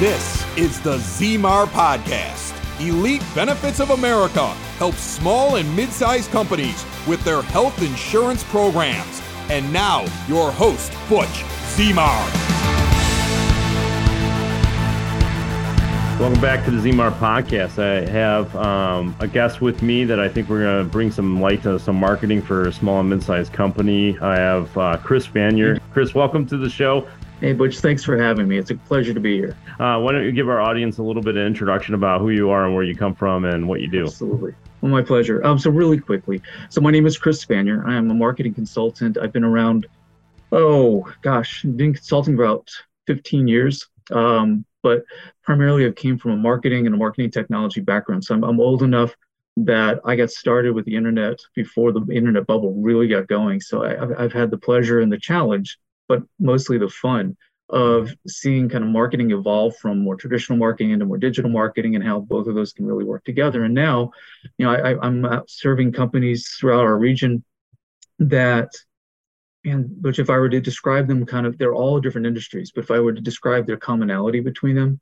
This is the Zemar Podcast. Elite Benefits of America helps small and mid sized companies with their health insurance programs. And now, your host, Butch Zemar. Welcome back to the Zemar podcast. I have um, a guest with me that I think we're going to bring some light to some marketing for a small and mid-sized company. I have uh, Chris Spanier. Chris, welcome to the show. Hey, Butch, thanks for having me. It's a pleasure to be here. Uh, why don't you give our audience a little bit of introduction about who you are and where you come from and what you do? Absolutely. Well, my pleasure. Um, so really quickly, so my name is Chris Spanier. I am a marketing consultant. I've been around, oh gosh, been consulting for about 15 years. Um, but primarily I came from a marketing and a marketing technology background. So I'm, I'm old enough that I got started with the internet before the internet bubble really got going. So I, I've, I've had the pleasure and the challenge but mostly the fun of mm-hmm. seeing kind of marketing evolve from more traditional marketing into more digital marketing and how both of those can really work together. And now, you know, I, I'm uh, serving companies throughout our region that, and which if I were to describe them, kind of, they're all different industries. But if I were to describe their commonality between them,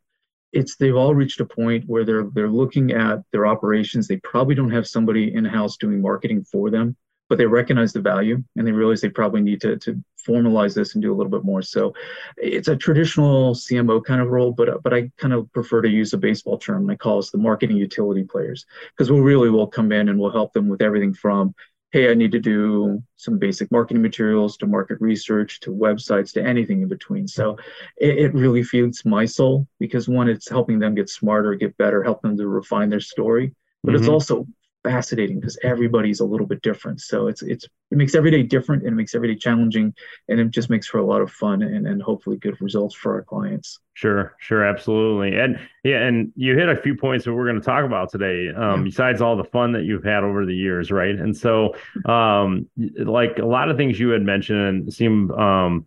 it's they've all reached a point where they're they're looking at their operations. They probably don't have somebody in house doing marketing for them but they recognize the value and they realize they probably need to, to formalize this and do a little bit more. So it's a traditional CMO kind of role, but but I kind of prefer to use a baseball term and I call us the marketing utility players because we really will come in and we'll help them with everything from hey, I need to do some basic marketing materials to market research to websites to anything in between. So it, it, really feeds my soul because one, it's helping them get smarter, get better, help them to refine their story. But mm-hmm. it's also fascinating because everybody's a little bit different. So it's it's it makes every day different and it makes every day challenging and it just makes for a lot of fun and, and hopefully good results for our clients. Sure, sure, absolutely. And yeah, and you hit a few points that we're going to talk about today, um, yeah. besides all the fun that you've had over the years, right? And so um like a lot of things you had mentioned seem um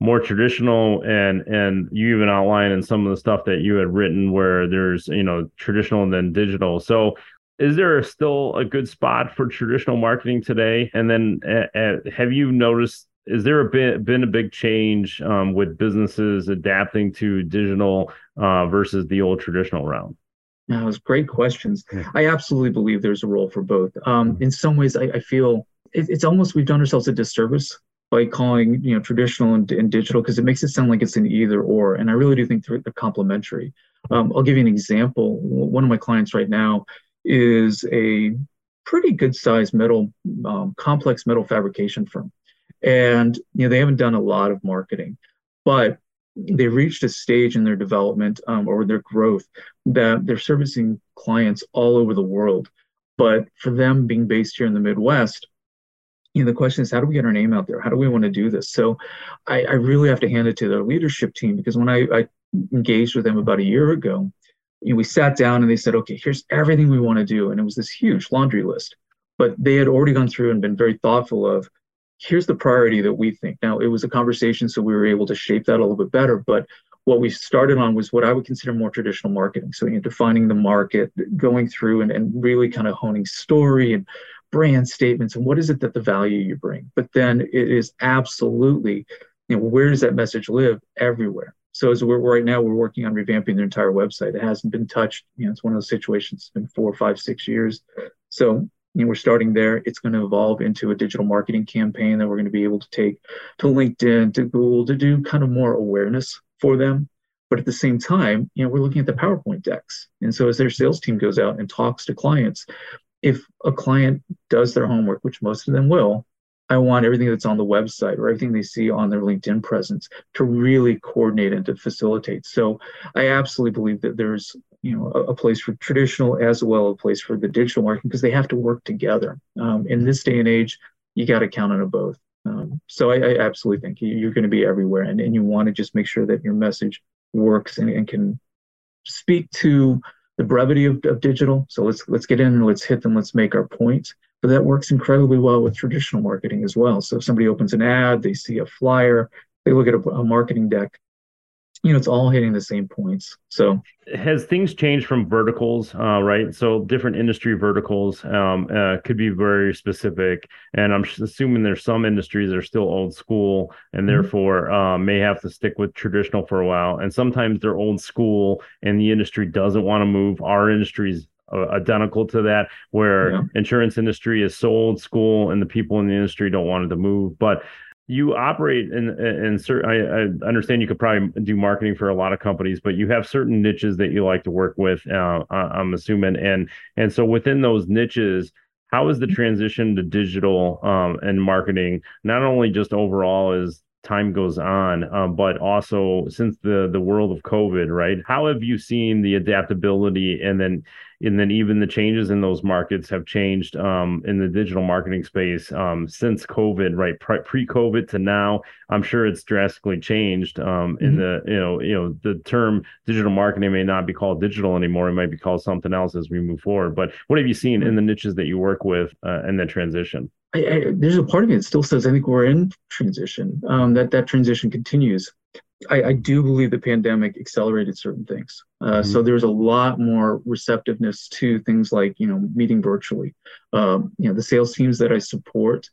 more traditional and and you even outline in some of the stuff that you had written where there's you know traditional and then digital so is there still a good spot for traditional marketing today? And then uh, uh, have you noticed, is there a bit, been a big change um, with businesses adapting to digital uh, versus the old traditional route? Yeah, those great questions. I absolutely believe there's a role for both. Um, mm-hmm. in some ways, I, I feel it, it's almost we've done ourselves a disservice by calling you know traditional and, and digital because it makes it sound like it's an either or, and I really do think they're, they're complementary. Um, I'll give you an example. One of my clients right now is a pretty good sized metal, um, complex metal fabrication firm. And you know they haven't done a lot of marketing, but they reached a stage in their development um, or their growth that they're servicing clients all over the world. But for them being based here in the Midwest, you know, the question is how do we get our name out there? How do we want to do this? So I, I really have to hand it to their leadership team because when I, I engaged with them about a year ago, you know, we sat down and they said, okay, here's everything we want to do. And it was this huge laundry list. But they had already gone through and been very thoughtful of here's the priority that we think. Now, it was a conversation, so we were able to shape that a little bit better. But what we started on was what I would consider more traditional marketing. So, you know, defining the market, going through and, and really kind of honing story and brand statements and what is it that the value you bring. But then it is absolutely, you know, where does that message live? Everywhere. So as we're right now, we're working on revamping their entire website. It hasn't been touched. You know, it's one of those situations. It's been four, five, six years. So you know, we're starting there. It's going to evolve into a digital marketing campaign that we're going to be able to take to LinkedIn, to Google, to do kind of more awareness for them. But at the same time, you know, we're looking at the PowerPoint decks. And so as their sales team goes out and talks to clients, if a client does their homework, which most of them will, I want everything that's on the website or everything they see on their LinkedIn presence to really coordinate and to facilitate. So I absolutely believe that there's you know a, a place for traditional as well a place for the digital marketing because they have to work together. Um, in this day and age, you got to count on both. Um, so I, I, absolutely think you're going to be everywhere, and, and you want to just make sure that your message works and, and can speak to the brevity of, of digital. So let's let's get in and let's hit them. Let's make our point but that works incredibly well with traditional marketing as well. So if somebody opens an ad, they see a flyer, they look at a, a marketing deck, you know, it's all hitting the same points. So has things changed from verticals, uh, right? So different industry verticals um, uh, could be very specific, and I'm assuming there's some industries that are still old school and mm-hmm. therefore uh, may have to stick with traditional for a while. And sometimes they're old school and the industry doesn't want to move. Our industry's uh, identical to that, where yeah. insurance industry is so old school and the people in the industry don't want it to move. But you operate in in certain I, I, understand you could probably do marketing for a lot of companies but you have certain niches that you like to work with uh, i'm assuming and and so within those niches how is the transition to digital um, and marketing not only just overall as time goes on um, but also since the the world of covid right how have you seen the adaptability and then and then even the changes in those markets have changed um, in the digital marketing space um, since COVID, right? Pre-COVID to now, I'm sure it's drastically changed. Um, in mm-hmm. the you know you know the term digital marketing may not be called digital anymore; it might be called something else as we move forward. But what have you seen in the niches that you work with uh, in the transition? I, I, there's a part of me that still says I think we're in transition. Um, that that transition continues. I, I, do believe the pandemic accelerated certain things. Uh, mm-hmm. So there's a lot more receptiveness to things like you know meeting virtually. Um, you know the sales teams that I support,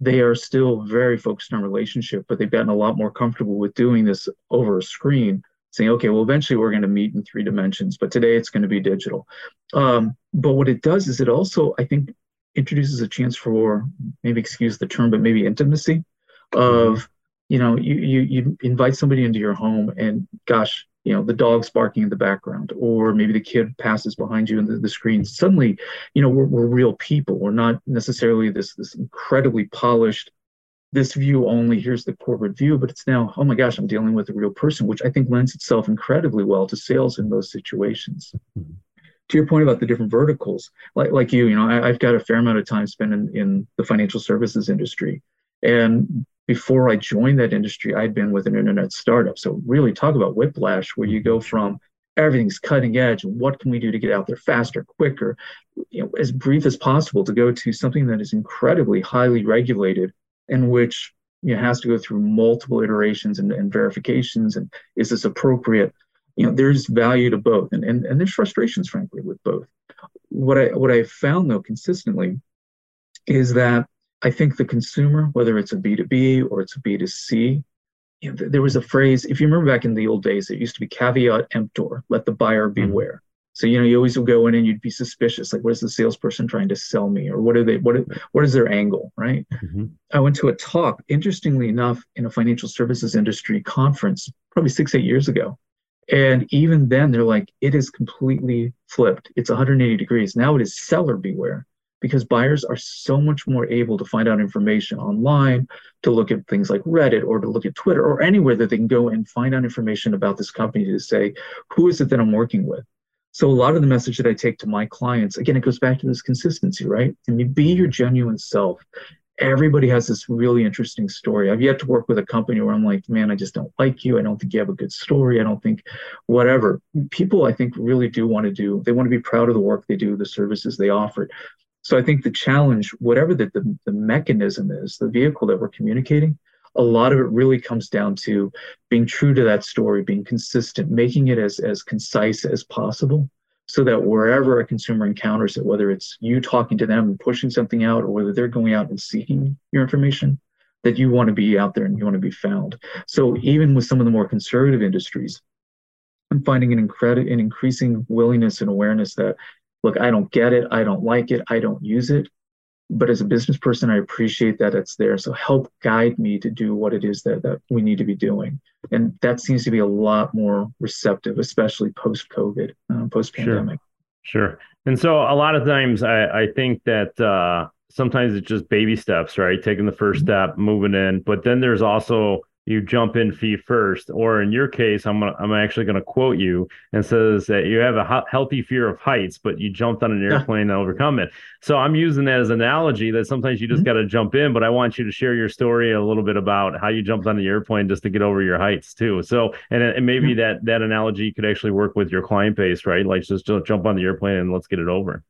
they are still very focused on relationship, but they've gotten a lot more comfortable with doing this over a screen. Saying, okay, well, eventually we're going to meet in three dimensions, but today it's going to be digital. Um, but what it does is it also, I think, introduces a chance for maybe excuse the term, but maybe intimacy of you know, you, you, you invite somebody into your home and gosh, you know, the dog's barking in the background, or maybe the kid passes behind you in the, the screen. Suddenly, you know, we're, we're real people. We're not necessarily this, this incredibly polished, this view only, here's the corporate view, but it's now, oh my gosh, I'm dealing with a real person, which I think lends itself incredibly well to sales in those situations. Mm-hmm to your point about the different verticals, like like you, you know, I, have got a fair amount of time spent in, in the financial services industry, and before I joined that industry, I'd been with an internet startup. So really talk about whiplash, where you go mm-hmm. from everything's cutting edge and what can we do to get out there faster, quicker, you know, as brief as possible to go to something that is incredibly highly regulated in which you know, has to go through multiple iterations and, and verifications and is this appropriate? You know, there's value to both and, and, and there's frustrations, frankly, with both. What I what I found though consistently is that I think the consumer, whether it's a B2B or it's a B2C, you know, there was a phrase, if you remember back in the old days, it used to be caveat emptor, let the buyer mm-hmm. beware. Mm-hmm. So, you know, you always would go in and you'd be suspicious, like, what is the salesperson trying to sell me? Or what are they, what, what is their angle, right? Mm-hmm. I went to a talk, interestingly enough, in a financial services industry conference, probably six, eight years ago. And even then, they're like, it is completely flipped. It's 180 degrees. Now it is seller beware because buyers are so much more able to find out information online, to look at things like Reddit or to look at Twitter or anywhere that they can go and find out information about this company to say, who is it that I'm working with? So a lot of the message that I take to my clients, again, it goes back to this consistency, right? And you be your genuine self. Everybody has this really interesting story. I've yet to work with a company where I'm like, man, I just don't like you. I don't think you have a good story. I don't think whatever. People, I think, really do want to do, they want to be proud of the work they do, the services they offer. So I think the challenge, whatever the, the, the mechanism is, the vehicle that we're communicating, a lot of it really comes down to being true to that story, being consistent, making it as, as concise as possible so that wherever a consumer encounters it, whether it's you talking to them and pushing something out or whether they're going out and seeking your information, that you want to be out there and you want to be found. So even with some of the more conservative industries, I'm finding an incredible, an increasing willingness and awareness that look, I don't get it, I don't like it, I don't use it. But as a business person, I appreciate that it's there. So help guide me to do what it is that, that we need to be doing. And that seems to be a lot more receptive, especially post COVID, uh, post pandemic. Sure. sure. And so a lot of times I, I think that uh, sometimes it's just baby steps, right? Taking the 1st mm-hmm. step, moving in. But then there's also you jump in fee first or in your case i'm gonna, i'm actually going to quote you and says that you have a healthy fear of heights but you jumped on an airplane yeah. and overcome it so i'm using that as an analogy that sometimes you just mm-hmm. got to jump in but i want you to share your story a little bit about how you jumped on the airplane just to get over your heights too so and, and maybe mm-hmm. that that analogy could actually work with your client base right like just jump on the airplane and let's get it over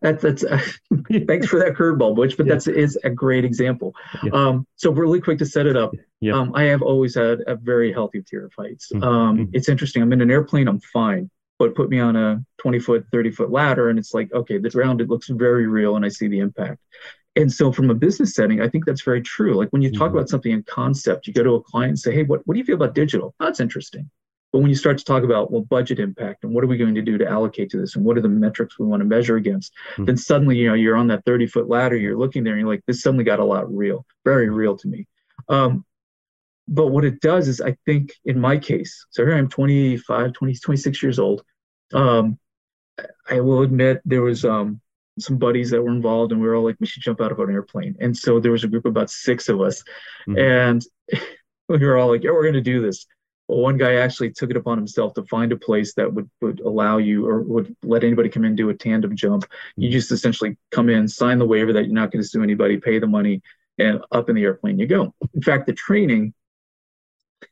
That's that's uh, thanks for that curveball, Butch. But yeah. that's is a great example. Yeah. Um, so really quick to set it up. Yeah. Um, I have always had a very healthy fear of heights. Mm-hmm. Um, mm-hmm. It's interesting. I'm in an airplane. I'm fine, but put me on a 20 foot, 30 foot ladder, and it's like, okay, the ground it looks very real, and I see the impact. And so, from a business setting, I think that's very true. Like when you talk mm-hmm. about something in concept, you go to a client and say, "Hey, what what do you feel about digital?" Oh, that's interesting. But when you start to talk about, well, budget impact and what are we going to do to allocate to this and what are the metrics we want to measure against, mm-hmm. then suddenly, you know, you're on that 30 foot ladder, you're looking there and you're like, this suddenly got a lot real, very real to me. Um, but what it does is, I think in my case, so here I'm 25, 20, 26 years old. Um, I will admit there was um, some buddies that were involved and we were all like, we should jump out of an airplane. And so there was a group of about six of us. Mm-hmm. And we were all like, yeah, we're going to do this. Well, one guy actually took it upon himself to find a place that would, would allow you or would let anybody come in do a tandem jump. You mm-hmm. just essentially come in, sign the waiver that you're not going to sue anybody, pay the money, and up in the airplane you go. In fact, the training,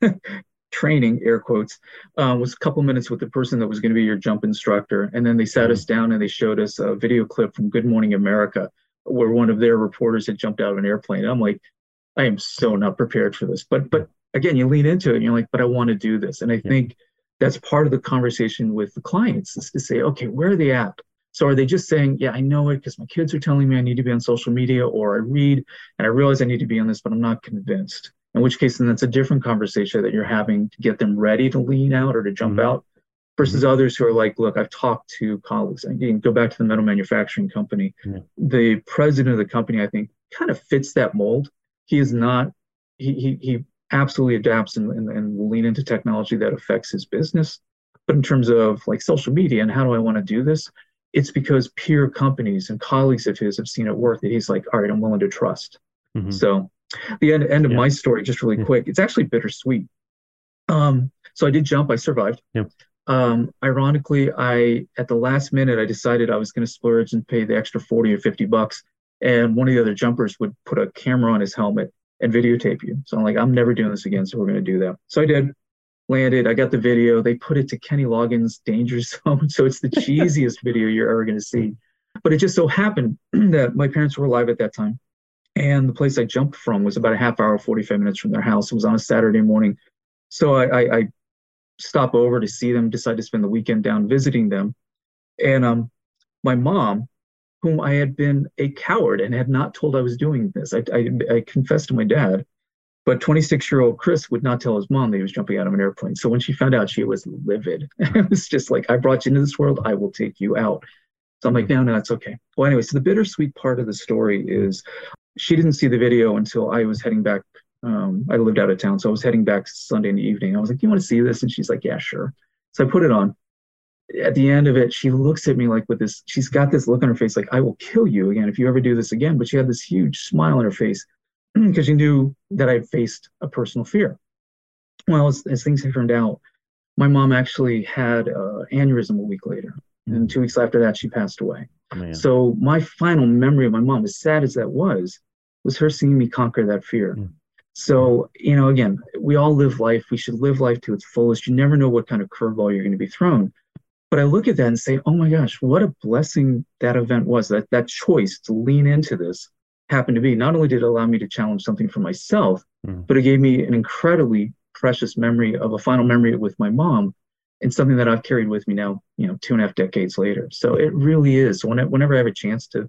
training air quotes, uh, was a couple minutes with the person that was going to be your jump instructor, and then they sat mm-hmm. us down and they showed us a video clip from Good Morning America where one of their reporters had jumped out of an airplane. I'm like, I am so not prepared for this, but but again, you lean into it and you're like, but I want to do this. And I yeah. think that's part of the conversation with the clients is to say, okay, where are they at? So are they just saying, yeah, I know it because my kids are telling me I need to be on social media, or I read and I realize I need to be on this, but I'm not convinced. In which case, then that's a different conversation that you're having to get them ready to lean out or to jump mm-hmm. out versus mm-hmm. others who are like, look, I've talked to colleagues. I can go back to the metal manufacturing company. Yeah. The president of the company, I think, kind of fits that mold. He is not, he, he, he absolutely adapts and, and, and will lean into technology that affects his business. But in terms of like social media and how do I want to do this, it's because peer companies and colleagues of his have seen it work that he's like, all right, I'm willing to trust. Mm-hmm. So the end, end of yeah. my story, just really yeah. quick, it's actually bittersweet. Um, so I did jump, I survived. Yeah. Um, ironically, I at the last minute I decided I was going to splurge and pay the extra 40 or 50 bucks. And one of the other jumpers would put a camera on his helmet and videotape you. So I'm like, I'm never doing this again. So we're going to do that. So I did. Landed. I got the video. They put it to Kenny Loggins' Danger Zone. So it's the cheesiest video you're ever going to see. But it just so happened that my parents were alive at that time. And the place I jumped from was about a half hour, 45 minutes from their house. It was on a Saturday morning. So I, I, I stop over to see them, decide to spend the weekend down visiting them. And um, my mom whom I had been a coward and had not told I was doing this. I, I, I confessed to my dad, but 26 year old Chris would not tell his mom that he was jumping out of an airplane. So when she found out, she was livid. it was just like, I brought you into this world, I will take you out. So I'm like, no, no, it's okay. Well, anyway, so the bittersweet part of the story is she didn't see the video until I was heading back. Um, I lived out of town, so I was heading back Sunday in the evening. I was like, you want to see this?" And she's like, "Yeah, sure." So I put it on at the end of it, she looks at me like with this, she's got this look on her face like, I will kill you again if you ever do this again. But she had this huge smile on her face because she knew that I faced a personal fear. Well, as, as things have turned out, my mom actually had an aneurysm a week later. And mm. two weeks after that, she passed away. Man. So my final memory of my mom, as sad as that was, was her seeing me conquer that fear. Mm. So, you know, again, we all live life. We should live life to its fullest. You never know what kind of curveball you're going to be thrown. But I look at that and say, oh my gosh, what a blessing that event was. That that choice to lean into this happened to be. Not only did it allow me to challenge something for myself, mm. but it gave me an incredibly precious memory of a final memory with my mom and something that I've carried with me now, you know, two and a half decades later. So it really is. Whenever I have a chance to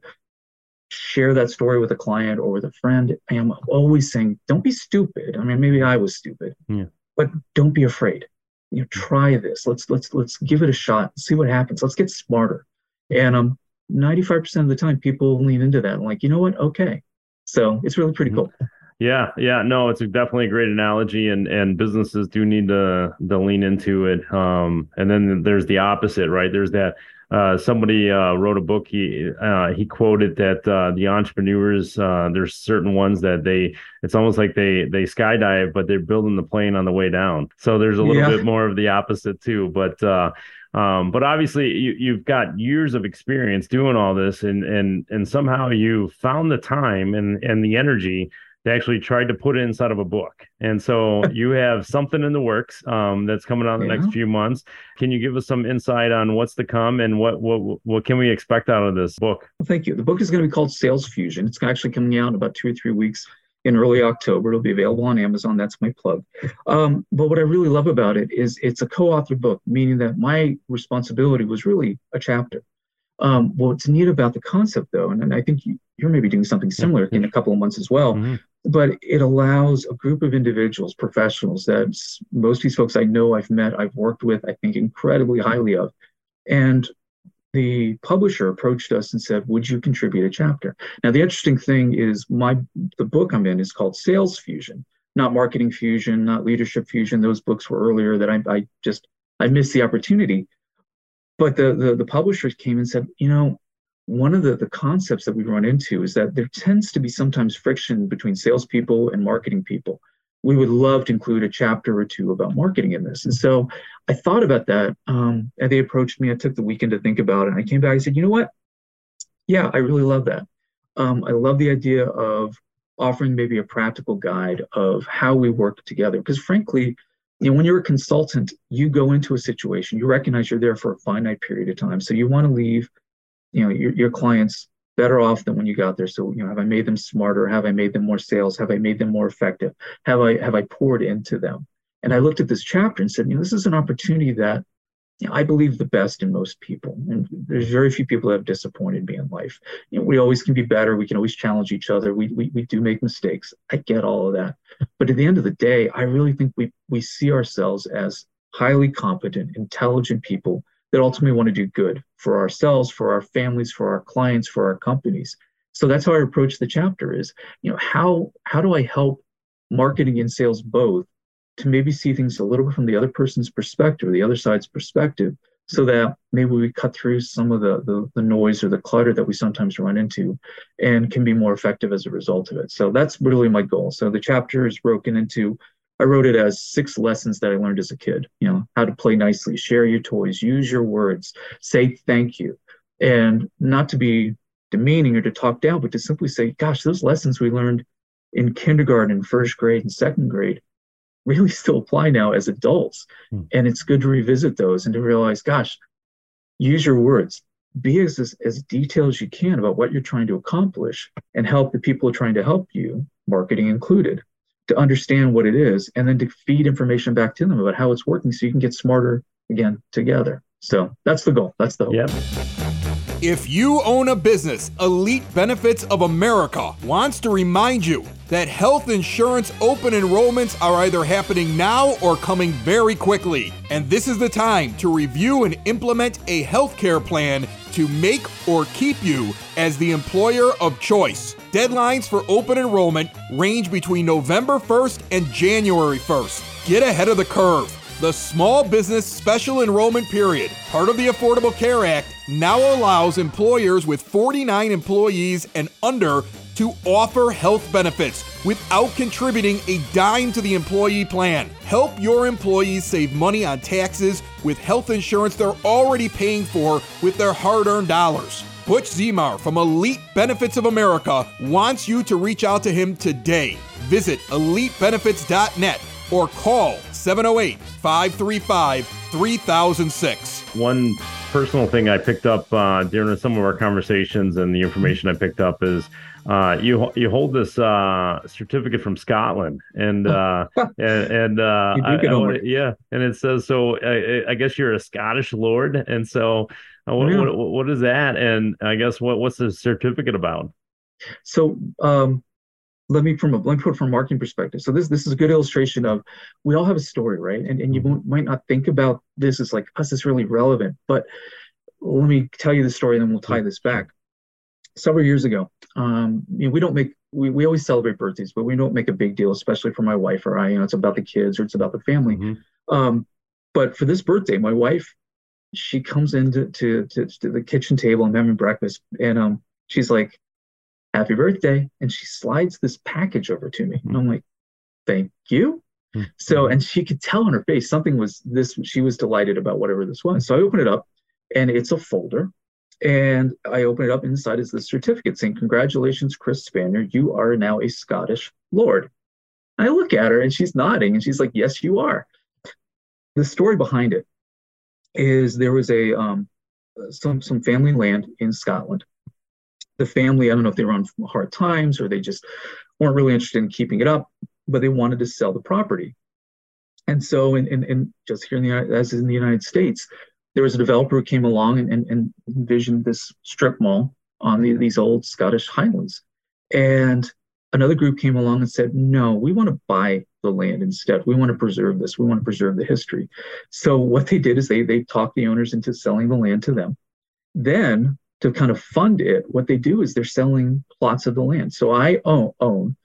share that story with a client or with a friend, I am always saying, don't be stupid. I mean, maybe I was stupid, yeah. but don't be afraid you know try this. Let's let's let's give it a shot. See what happens. Let's get smarter. And um 95% of the time people lean into that like you know what? Okay. So it's really pretty cool. Yeah yeah no it's definitely a great analogy and and businesses do need to to lean into it um and then there's the opposite right? There's that uh, somebody uh, wrote a book. He uh, he quoted that uh, the entrepreneurs uh, there's certain ones that they it's almost like they they skydive, but they're building the plane on the way down. So there's a little yeah. bit more of the opposite too. But uh, um, but obviously you you've got years of experience doing all this, and and and somehow you found the time and and the energy they actually tried to put it inside of a book. And so you have something in the works um, that's coming out in the yeah. next few months. Can you give us some insight on what's to come and what what what can we expect out of this book? Well, thank you. The book is going to be called Sales Fusion. It's actually coming out in about two or three weeks in early October. It'll be available on Amazon. That's my plug. Um, but what I really love about it is it's a co-authored book, meaning that my responsibility was really a chapter. Um, what's neat about the concept, though, and, and I think you, are maybe doing something similar in a couple of months as well, mm-hmm. but it allows a group of individuals, professionals that most of these folks I know, I've met, I've worked with, I think incredibly highly of, and the publisher approached us and said, "Would you contribute a chapter?" Now, the interesting thing is, my the book I'm in is called Sales Fusion, not Marketing Fusion, not Leadership Fusion. Those books were earlier that I, I just I missed the opportunity. But the, the the publishers came and said, you know, one of the, the concepts that we run into is that there tends to be sometimes friction between salespeople and marketing people we would love to include a chapter or two about marketing in this. And so I thought about that. Um, and they approached me. I took the weekend to think about it. And I came back and said, you know what? Yeah, I really love that. Um, I love the idea of offering maybe a practical guide of how we work together. Because frankly, know, when you're a consultant, you go into a situation, you recognize you're there for a finite period of time. So you want to leave, you know, your, your clients better off than when you got there. So, you know, have I made them smarter? Have I made them more sales? Have I made them more effective? Have I have I poured into them? And I looked at this chapter and said, you know, this is an opportunity that you know, I believe the best in most people. And there's very few people that have disappointed me in life. You know, we always can be better. We can always challenge each other. We, we, we do make mistakes. I get all of that. But at the end of the day, I really think we, we see ourselves as highly competent, intelligent people that ultimately want to do good for ourselves, for our families, for our clients, for our companies. So that's how I approach the chapter is, you know, how how do I help marketing and sales both to maybe see things a little bit from the other person's perspective, the other side's perspective, so that maybe we cut through some of the, the, the noise or the clutter that we sometimes run into and can be more effective as a result of it. So that's really my goal. So the chapter is broken into I wrote it as six lessons that I learned as a kid. You know, how to play nicely, share your toys, use your words, say thank you, and not to be demeaning or to talk down, but to simply say, gosh, those lessons we learned in kindergarten, first grade, and second grade really still apply now as adults. Hmm. And it's good to revisit those and to realize, gosh, use your words. Be as, as, as detailed as you can about what you're trying to accomplish and help the people trying to help you, marketing included to understand what it is and then to feed information back to them about how it's working so you can get smarter again together. So that's the goal. That's the hope. Yep. If you own a business, Elite Benefits of America wants to remind you that health insurance open enrollments are either happening now or coming very quickly. And this is the time to review and implement a healthcare plan to make or keep you as the employer of choice. Deadlines for open enrollment range between November 1st and January 1st. Get ahead of the curve. The Small Business Special Enrollment Period, part of the Affordable Care Act, now allows employers with 49 employees and under to offer health benefits without contributing a dime to the employee plan. Help your employees save money on taxes with health insurance they're already paying for with their hard earned dollars. Butch Zemar from Elite Benefits of America wants you to reach out to him today. Visit elitebenefits.net or call 708 535 3006. One personal thing I picked up uh, during some of our conversations and the information I picked up is uh, you you hold this uh, certificate from Scotland, and uh, and, and uh, I, I, yeah, and it says so. I, I, guess you're a Scottish lord, and so uh, what, yeah. what, what is that? And I guess what what's the certificate about? So um, let me from a let me put it from a marketing perspective. So this this is a good illustration of we all have a story, right? And and you mm-hmm. might not think about this as like us is really relevant, but let me tell you the story, and then we'll tie this back. Several years ago, um, you know, we don't make we, we always celebrate birthdays, but we don't make a big deal, especially for my wife or I. You know, it's about the kids or it's about the family. Mm-hmm. Um, but for this birthday, my wife, she comes into to, to, to the kitchen table. I'm having breakfast, and um, she's like, happy birthday. And she slides this package over to me. And I'm like, thank you. So, and she could tell on her face something was this, she was delighted about whatever this was. So I open it up and it's a folder And I open it up. Inside is the certificate saying, Congratulations, Chris Spanier. You are now a Scottish Lord. I look at her and she's nodding and she's like, Yes, you are. The story behind it is there was a um, some some family land in Scotland. The family, I don't know if they were on hard times or they just weren't really interested in keeping it up, but they wanted to sell the property. And so, in, in, in just here in the as in the United States, there was a developer who came along and, and, and envisioned this strip mall on the, these old Scottish Highlands. And another group came along and said, no, we want to buy the land instead. We want to preserve this. We want to preserve the history. So what they did is they they talked the owners into selling the land to them. Then to kind of fund it, what they do is they're selling plots of the land. So I own, own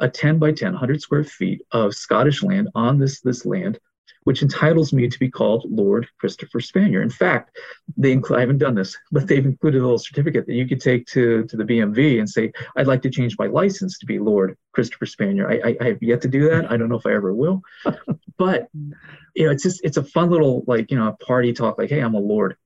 a 10 by 10, 100 square feet of Scottish land on this, this land which entitles me to be called Lord Christopher Spanier. In fact, they include, I haven't done this, but they've included a little certificate that you could take to, to the BMV and say, I'd like to change my license to be Lord Christopher Spanier. I, I, I have yet to do that. I don't know if I ever will, but you know, it's just, it's a fun little, like, you know, party talk, like, Hey, I'm a Lord.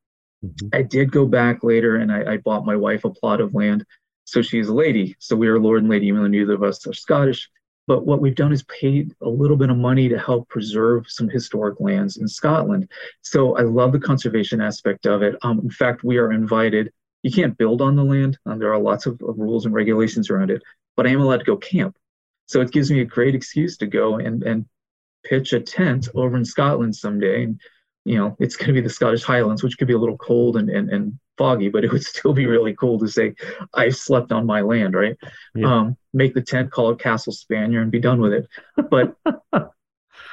Mm-hmm. I did go back later and I, I bought my wife a plot of land. So she's a lady. So we are Lord and Lady, even neither of us are Scottish. But what we've done is paid a little bit of money to help preserve some historic lands in Scotland. So I love the conservation aspect of it. Um, in fact, we are invited. You can't build on the land. Um, there are lots of, of rules and regulations around it, but I am allowed to go camp. So it gives me a great excuse to go and, and pitch a tent over in Scotland someday. And, you know, it's going to be the Scottish Highlands, which could be a little cold and, and, and foggy, but it would still be really cool to say, I've slept on my land, right? Yeah. Um, make the tent, call it Castle Spanier, and be done with it. But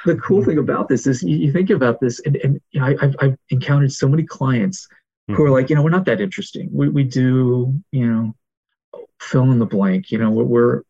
the cool thing about this is you, you think about this, and, and you know, I, have I've encountered so many clients mm-hmm. who are like, you know, we're not that interesting. We, we do, you know, fill in the blank. You know, we're, we're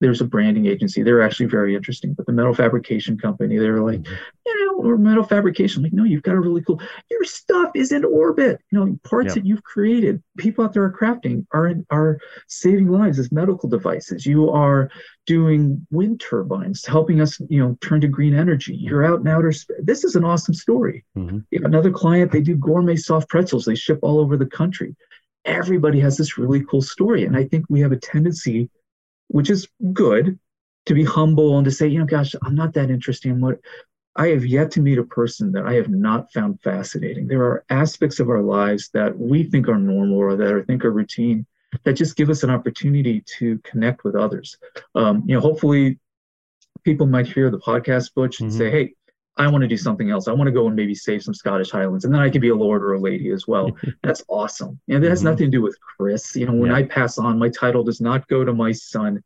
there's a branding agency. They're actually very interesting, but the metal fabrication company, they're like, mm-hmm. you know, or metal fabrication. Like, no, you've got a really cool. Your stuff is in orbit. You know, parts yeah. that you've created, people out there are crafting, are are saving lives as medical devices. You are doing wind turbines, helping us, you know, turn to green energy. You're out in outer space. This is an awesome story. Mm-hmm. Another client, they do gourmet soft pretzels. They ship all over the country. Everybody has this really cool story, and I think we have a tendency which is good to be humble and to say, you know, gosh, I'm not that interesting. What I have yet to meet a person that I have not found fascinating. There are aspects of our lives that we think are normal or that I think are routine that just give us an opportunity to connect with others. Um, you know, hopefully people might hear the podcast, Butch, and mm-hmm. say, hey, I want to do something else. I want to go and maybe save some Scottish Highlands, and then I could be a lord or a lady as well. That's awesome. And that has mm-hmm. nothing to do with Chris. You know, when yeah. I pass on, my title does not go to my son,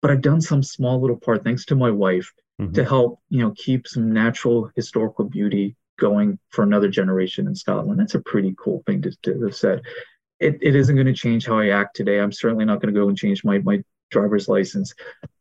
but I've done some small little part, thanks to my wife, mm-hmm. to help you know keep some natural historical beauty going for another generation in Scotland. That's a pretty cool thing to, to have said. It, it isn't going to change how I act today. I'm certainly not going to go and change my my driver's license,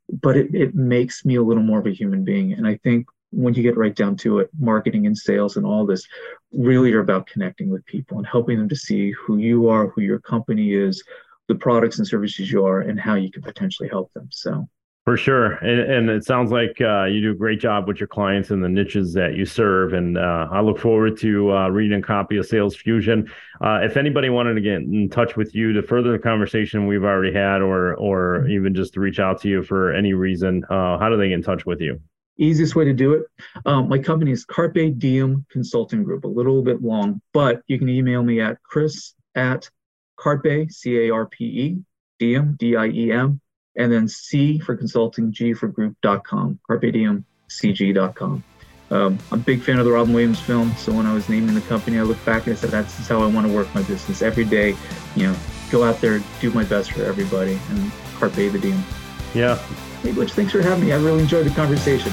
but it, it makes me a little more of a human being. And I think when you get right down to it, marketing and sales and all this really are about connecting with people and helping them to see who you are, who your company is, the products and services you are, and how you can potentially help them. So. For sure, and, and it sounds like uh, you do a great job with your clients and the niches that you serve. And uh, I look forward to uh, reading a copy of Sales Fusion. Uh, if anybody wanted to get in touch with you to further the conversation we've already had, or or even just to reach out to you for any reason, uh, how do they get in touch with you? Easiest way to do it. Um, my company is Carpe Diem Consulting Group, a little bit long, but you can email me at chris at carpe, C A R P E, diem, D I E M, and then C for consulting, G for group.com, carpe diem, CG.com. Um, I'm a big fan of the Robin Williams film, so when I was naming the company, I looked back and I said, that's how I want to work my business every day. You know, go out there, do my best for everybody, and carpe the diem. Yeah, Hey, Butch, thanks for having me. I really enjoyed the conversation.